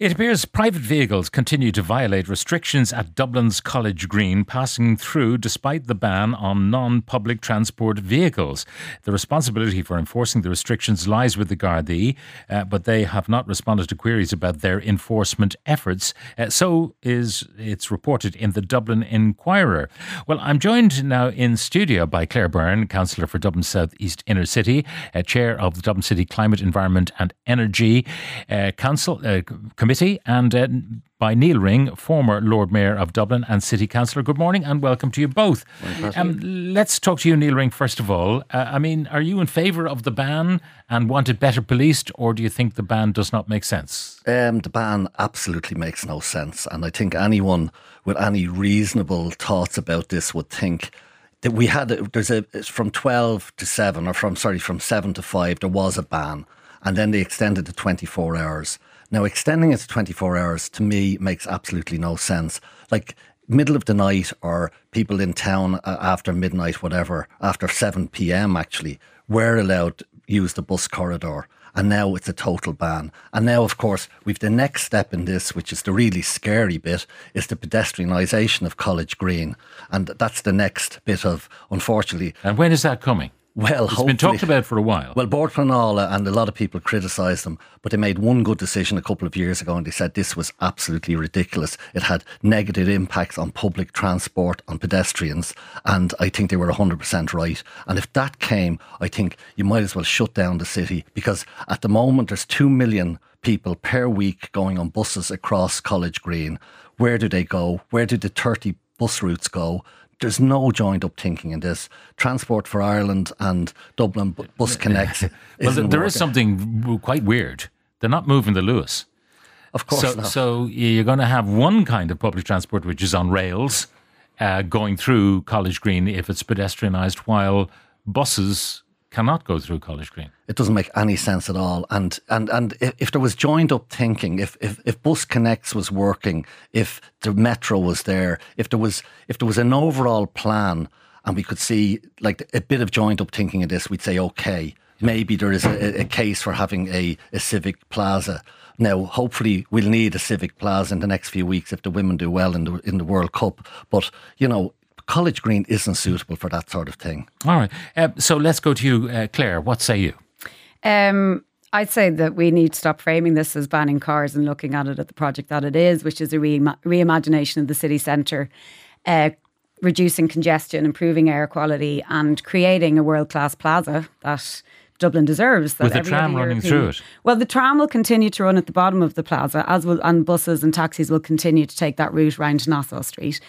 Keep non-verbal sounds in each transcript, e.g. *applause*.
It appears private vehicles continue to violate restrictions at Dublin's College Green, passing through despite the ban on non public transport vehicles. The responsibility for enforcing the restrictions lies with the Gardaí, uh, but they have not responded to queries about their enforcement efforts. Uh, so is it's reported in the Dublin Inquirer. Well, I'm joined now in studio by Claire Byrne, Councillor for Dublin South East Inner City, uh, Chair of the Dublin City Climate, Environment and Energy uh, Council uh, Committee, and uh, by Niall Ring, former Lord Mayor of Dublin and City Councillor. Good morning and welcome to you both. Um, let's talk to you, Niall Ring, first of all. Uh, I mean, are you in favour of the ban and want it better policed, or do you think the ban does not make sense? Um, the ban absolutely makes no sense, and I think anyone with any reasonable thoughts about this would think that we had a, there's a it's from twelve to seven, or from sorry from seven to five, there was a ban, and then they extended to twenty four hours. Now extending it to twenty four hours to me makes absolutely no sense. Like middle of the night or people in town uh, after midnight, whatever, after seven p.m. actually, were allowed to use the bus corridor and now it's a total ban. And now, of course, we've the next step in this, which is the really scary bit, is the pedestrianisation of College Green, and that's the next bit of, unfortunately, And when is that coming? Well, It's been talked about for a while. Well, Pleanála and a lot of people criticised them, but they made one good decision a couple of years ago and they said this was absolutely ridiculous. It had negative impacts on public transport, on pedestrians, and I think they were 100% right. And if that came, I think you might as well shut down the city because at the moment there's 2 million people per week going on buses across College Green. Where do they go? Where do the 30 bus routes go? There's no joined up thinking in this. Transport for Ireland and Dublin Bu- Bus Connect. *laughs* well, there is working. something quite weird. They're not moving the Luas. Of course so, not. so you're going to have one kind of public transport which is on rails uh, going through College Green if it's pedestrianised, while buses cannot go through College Green. it doesn't make any sense at all. And and and if, there was joined up thinking, if, if if Bus Connects was working, if the metro was there, if there was if there was an overall plan, and we could see like a bit of joined up thinking in this, we'd say okay, maybe there is a, a case for having a, a civic plaza. Now, hopefully, we'll need a civic plaza in the next few weeks if the women do well in the in the World Cup. But you know, College Green isn't suitable for that sort of thing. All right. Uh, so let's go to you, uh, Claire. What say you? Um, I'd say that we need to stop framing this as banning cars and looking at it at the project that it is, which is a re- reimagination of the city centre, uh, reducing congestion, improving air quality, and creating a world class plaza that Dublin deserves. That With the every tram running European- through it? Well, the tram will continue to run at the bottom of the plaza, as will and buses and taxis will continue to take that route round to Nassau Street.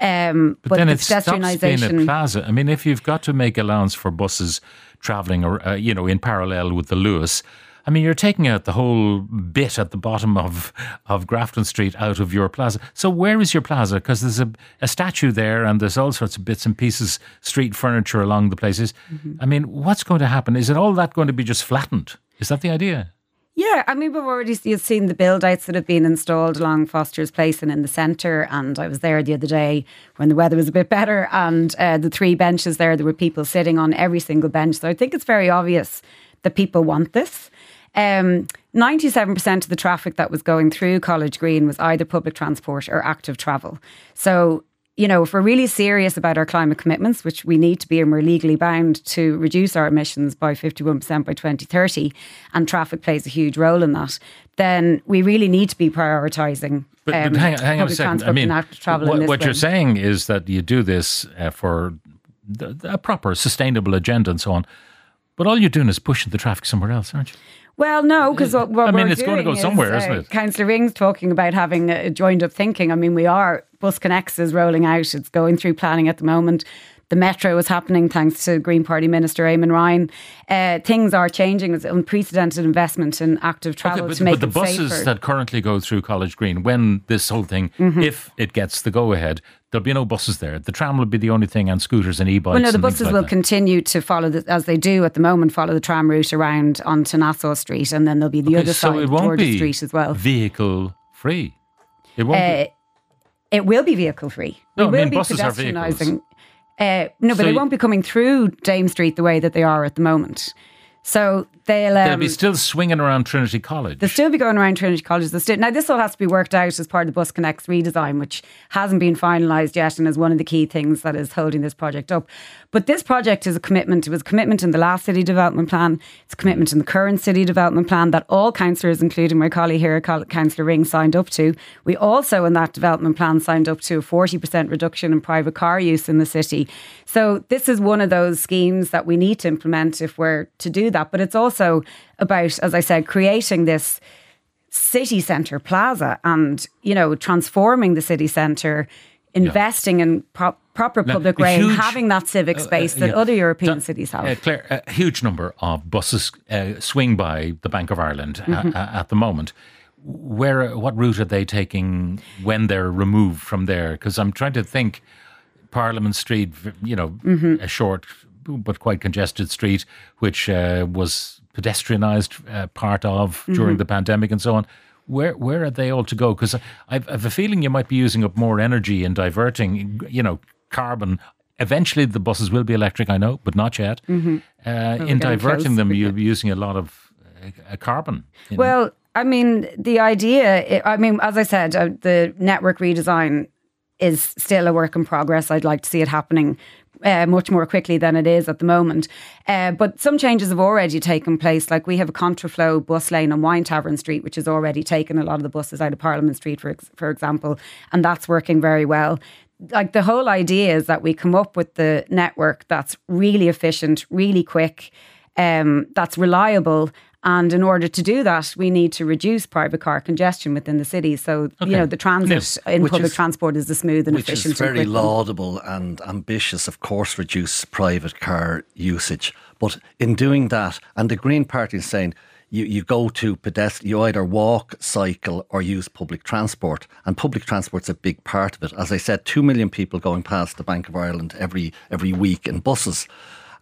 Um, But, then the it stops being a plaza. I mean, if you've got to make allowance for buses travelling, or uh, you know, in parallel with the Luas, I mean, you're taking out the whole bit at the bottom of of Grafton Street out of your plaza. So where is your plaza? Because there's a, a statue there, and there's all sorts of bits and pieces, street furniture along the places. Mm-hmm. I mean, what's going to happen? Is it all that going to be just flattened? Is that the idea? Yeah, I mean, we've already seen the build outs that have been installed along Foster's Place and in the centre. And I was there the other day when the weather was a bit better, and uh, the three benches there, there were people sitting on every single bench. So I think it's very obvious that people want this. Um, 97% of the traffic that was going through College Green was either public transport or active travel. So you know, if we're really serious about our climate commitments, which we need to be, and we're legally bound to reduce our emissions by 51% by 2030, and traffic plays a huge role in that, then we really need to be prioritising. But, um, but hang, hang on a second. I mean, and active travel. what, what you're saying is that you do this uh, for a proper, sustainable agenda and so on. But all you're doing is pushing the traffic somewhere else, aren't you? Well, no, because what, what I mean, we're it's going to go somewhere, is, isn't uh, it? Councillor Ring's talking about having a joined up thinking. I mean, we are Bus Connects is rolling out. It's going through planning at the moment. The metro is happening thanks to Green Party Minister Eamon Ryan. Uh, things are changing. There's unprecedented investment in active travel but, to make but the it buses safer. that currently go through College Green, when this whole thing, Mm-hmm. if it gets the go ahead, there'll be no buses there. The tram will be the only thing, and scooters and e-bikes. Well, no, the buses like will that. continue to follow, the, as they do at the moment, follow the tram route around onto Nassau Street, and then there'll be the Okay, other so side, it won't Georgia be Street as well. vehicle free. It won't. Uh, be. it will be vehicle free. No, I we will mean, be buses are vehicles. Uh, no, but So they won't be coming through Dame Street the way that they are at the moment. So they'll um, They'll be still swinging around Trinity College. They'll still be going around Trinity College. Still, now, this all has to be worked out as part of the Bus Connects redesign, which hasn't been finalised yet and is one of the key things that is holding this project up. But this project is a commitment. It was a commitment in the last city development plan. It's a commitment in the current city development plan that all councillors, including my colleague here, Councillor Ring, signed up to. We also, in that development plan, signed up to a 40% reduction in private car use in the city. So this is one of those schemes that we need to implement if we're to do that. But it's also about, as I said, creating this city centre plaza and, you know, transforming the city centre, investing yeah. in pro- proper public rail, huge, having that civic uh, uh, space uh, that yeah. other European cities have. Uh, Claire, a huge number of buses uh, swing by the Bank of Ireland uh, mm-hmm. at the moment. Where, what route are they taking when they're removed from there? Because I'm trying to think, Parliament Street, you know, mm-hmm. a short but quite congested street, which was pedestrianised uh, part of mm-hmm. during the pandemic and so on. Where where are they all to go? Because I have a feeling you might be using up more energy in diverting, you know, carbon. Eventually, the buses will be electric, I know, but not yet. Mm-hmm. Uh, in diverting them, you'll *laughs* be using a lot of uh, carbon. Well, know. I mean, the idea, I mean, as I said, uh, the network redesign is still a work in progress. I'd like to see it happening uh, much more quickly than it is at the moment. Uh, but some changes have already taken place. Like we have a contraflow bus lane on Wine Tavern Street, which has already taken a lot of the buses out of Parliament Street, for, for example, and that's working very well. Like the whole idea is that we come up with the network that's really efficient, really quick, um, that's reliable, and in order to do that, we need to reduce private car congestion within the city. So, okay. you know, the transit in which public is, transport is the smooth and which efficient. Which is very laudable and ambitious, of course, reduce private car usage. But in doing that, and the Green Party is saying, you, you go to pedestrian, you either walk, cycle, or use public transport. And public transport's a big part of it. As I said, two million people going past the Bank of Ireland every every week in buses.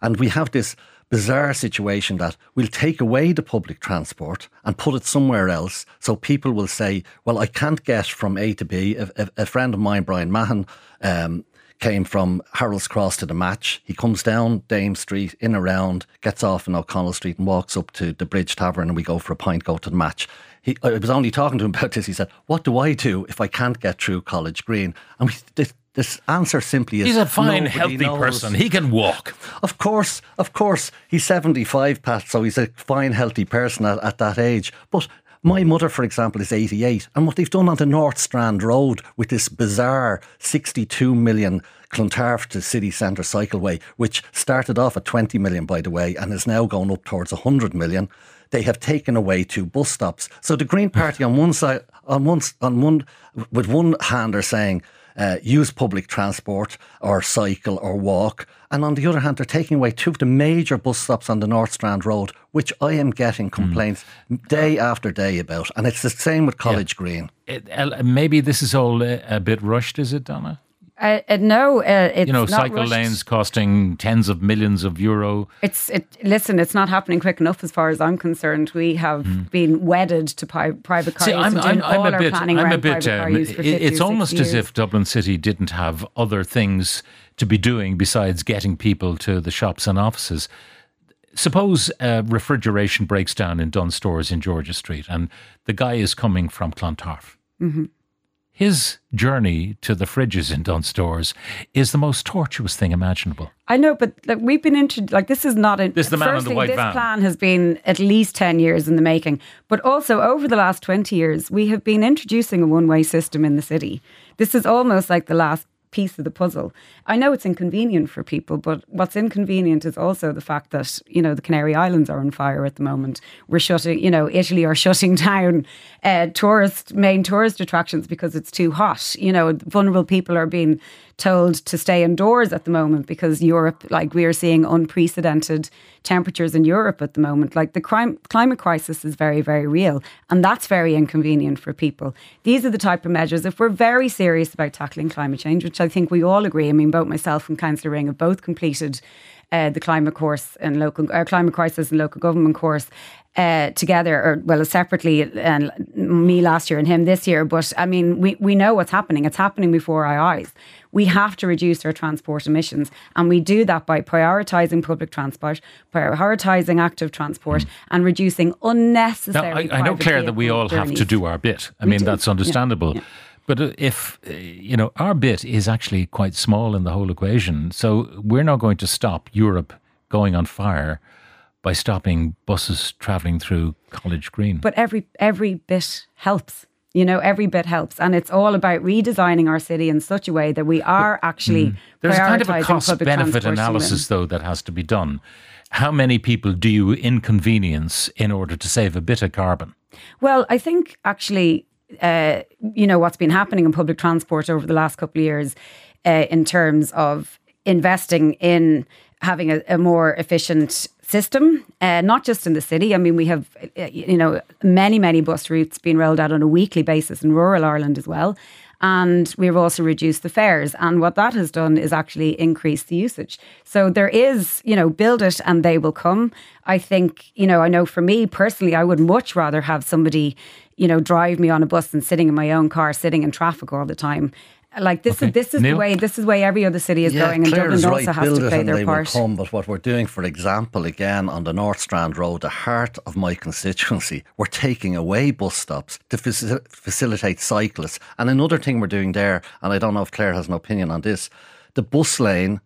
And we have this bizarre situation that we'll take away the public transport and put it somewhere else. So people will say, well, I can't get from A to B. A, a, a friend of mine, Brian Mahan, um, came from Harold's Cross to the match. He comes down Dame Street, in around, gets off in O'Connell Street and walks up to the Bridge Tavern and we go for a pint, go to the match. He, I was only talking to him about this. He said, what do I do if I can't get through College Green? And we, this, this answer simply is He's a fine, healthy knows. person. He can walk. Of course, of course. He's 75, Pat, so he's a fine, healthy person at, at that age. But my mother, for example, is 88. And what they've done on the North Strand Road with this bizarre 62 million Clontarf to city centre cycleway, which started off at 20 million, by the way, and is now going up towards 100 million, they have taken away two bus stops. So the Green Party on one side, on one, on one, with one hand are saying, uh, use public transport or cycle or walk. And on the other hand, they're taking away two of the major bus stops on the North Strand Road, which I am getting hmm. complaints mm. day after day about. And it's the same with College yeah. Green. It, maybe this is all a, a bit rushed, is it, Donna? Uh, uh, no, uh, it's you know, cycle rushed. lanes costing tens of millions of euro. It's it. Listen, it's not happening quick enough, as far as I'm concerned. We have mm. been wedded to pi- private car See, use I'm, I'm, I'm a bit, I'm a bit. Um, it's almost as if Dublin City didn't have other things to be doing besides getting people to the shops and offices. Suppose uh, refrigeration breaks down in Dunnes Stores in George's Street, and the guy is coming from Clontarf. Mm-hmm his journey to the fridges in Dunnes Stores is the most tortuous thing imaginable. I know, but like, we've been into like this is not a this is the man in the white this van. plan has been at least ten years in the making, but also over the last twenty years, we have been introducing a one-way system in the city. This is almost like the last piece of the puzzle. I know it's inconvenient for people, but what's inconvenient is also the fact that, you know, the Canary Islands are on fire at the moment. We're shutting, you know, Italy are shutting *laughs* down uh, tourist, main tourist attractions because it's too hot. You know, vulnerable people are being told to stay indoors at the moment because Europe, like we are seeing unprecedented temperatures in Europe at the moment. Like the crime, climate crisis is very, very real. And that's very inconvenient for people. These are the type of measures, if we're very serious about tackling climate change, which I think we all agree, I mean, both myself and Councillor Ring have both completed uh, the climate course and local uh, climate crisis and local government course uh, together, or well, separately, and me last year and him this year. But I mean, we, we know what's happening. It's happening before our eyes. We have to reduce our transport emissions, and we do that by prioritising public transport, prioritising active transport, mm. and reducing unnecessary. Now, I, I know, Claire, that we all journeys. have to do our bit. I We mean, do. that's understandable. Yeah. But uh, if, uh, you know, our bit is actually quite small in the whole equation. So we're not going to stop Europe going on fire by stopping buses travelling through College Green. but every every bit helps. You know, every bit helps, and it's all about redesigning our city in such a way that we are actually Mm. There's kind of a cost-benefit analysis, though, that has to be done. How many people do you inconvenience in order to save a bit of carbon? Well, I think actually, uh, you know, what's been happening in public transport over the last couple of years uh, in terms of investing in having a, a more efficient system, uh, not just in the city. I mean, we have, uh, you know, many, many bus routes being rolled out on a weekly basis in rural Ireland as well. And we've also reduced the fares. And what that has done is actually increase the usage. So there is, you know, build it and they will come. I think, you know, I know for me personally, I would much rather have somebody, you know, drive me on a bus than sitting in my own car, sitting in traffic all the time. Like this Okay. is this is Niall? the way this is the way every other city is yeah, going, and Claire Dublin is also right. has Build to it play and their they part. will come. But what we're doing, for example, again on the North Strand Road, the heart of my constituency, we're taking away bus stops to faci- facilitate cyclists. And another thing we're doing there, and I don't know if Claire has an opinion on this, the bus lane.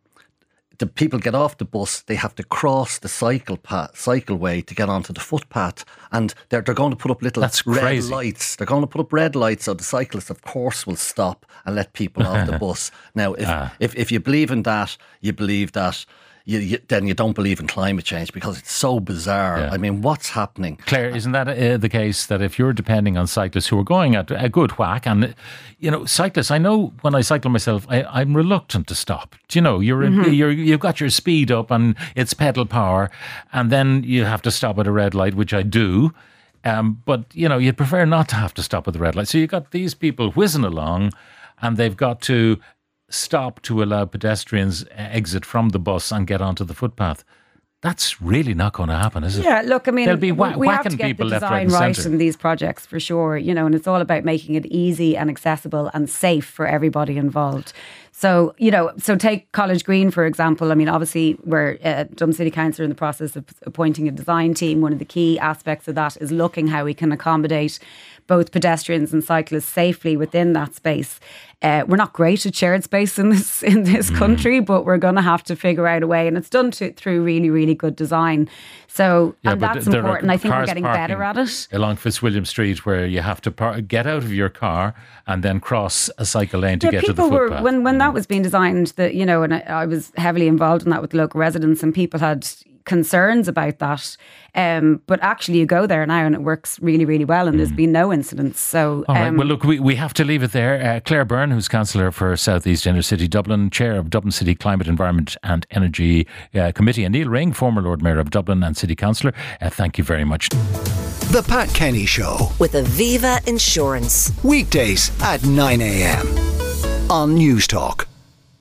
The people get off the bus, they have to cross the cycle path, cycleway to get onto the footpath, and they're they're going to put up little That's red crazy. lights. They're going to put up red lights, so the cyclists, of course, will stop and let people off the *laughs* bus. Now, if, Ah. if if you believe in that, you believe that. You, you, then you don't believe in climate change because it's so bizarre. Yeah. I mean, what's happening? Claire, isn't that uh, the case that if you're depending on cyclists who are going at a good whack, and you know, cyclists, I know when I cycle myself, I, I'm reluctant to stop. Do you know, you're, Mm-hmm. you're you've got your speed up and it's pedal power, and then you have to stop at a red light, which I do. Um, but you know, you'd prefer not to have to stop at the red light. So you've got these people whizzing along, and they've got to stop to allow pedestrians uh, exit from the bus and get onto the footpath. That's really not going to happen, is it? Yeah, look, I mean, They'll be wha- we have to get people the left, right, design and right centre. in these projects for sure, you know, and it's all about making it easy and accessible and safe for everybody involved. So, you know, so take College Green, for example. I mean, obviously, we're uh, Dublin City Council in the process of appointing a design team. One of the key aspects of that is looking how we can accommodate both pedestrians and cyclists safely within that space. Uh, we're not great at shared space in this *laughs* in this Mm. country, but we're going to have to figure out a way, and it's done to, through really, really good design. So, and that's important. I think we're getting better at it. Along Fitzwilliam Street, where you have to par- get out of your car and then cross a cycle lane to Yeah, get to the people were footpath. when when that was being designed. That you know, and I was heavily involved in that with local residents, and people had concerns about that. Um, but actually, you go there now, and it works really, really well, and there's been no incidents. So, Mm. All right. um, Well, look, we, we have to leave it there. Uh, Claire Byrne, who's Councillor for Southeast Inner City Dublin, Chair of Dublin City Climate, Environment and Energy uh, Committee, and Niall Ring, former Lord Mayor of Dublin and City Councillor. Uh, thank you very much. The Pat Kenny Show. with Aviva Insurance. Weekdays at 9 a.m. on Newstalk.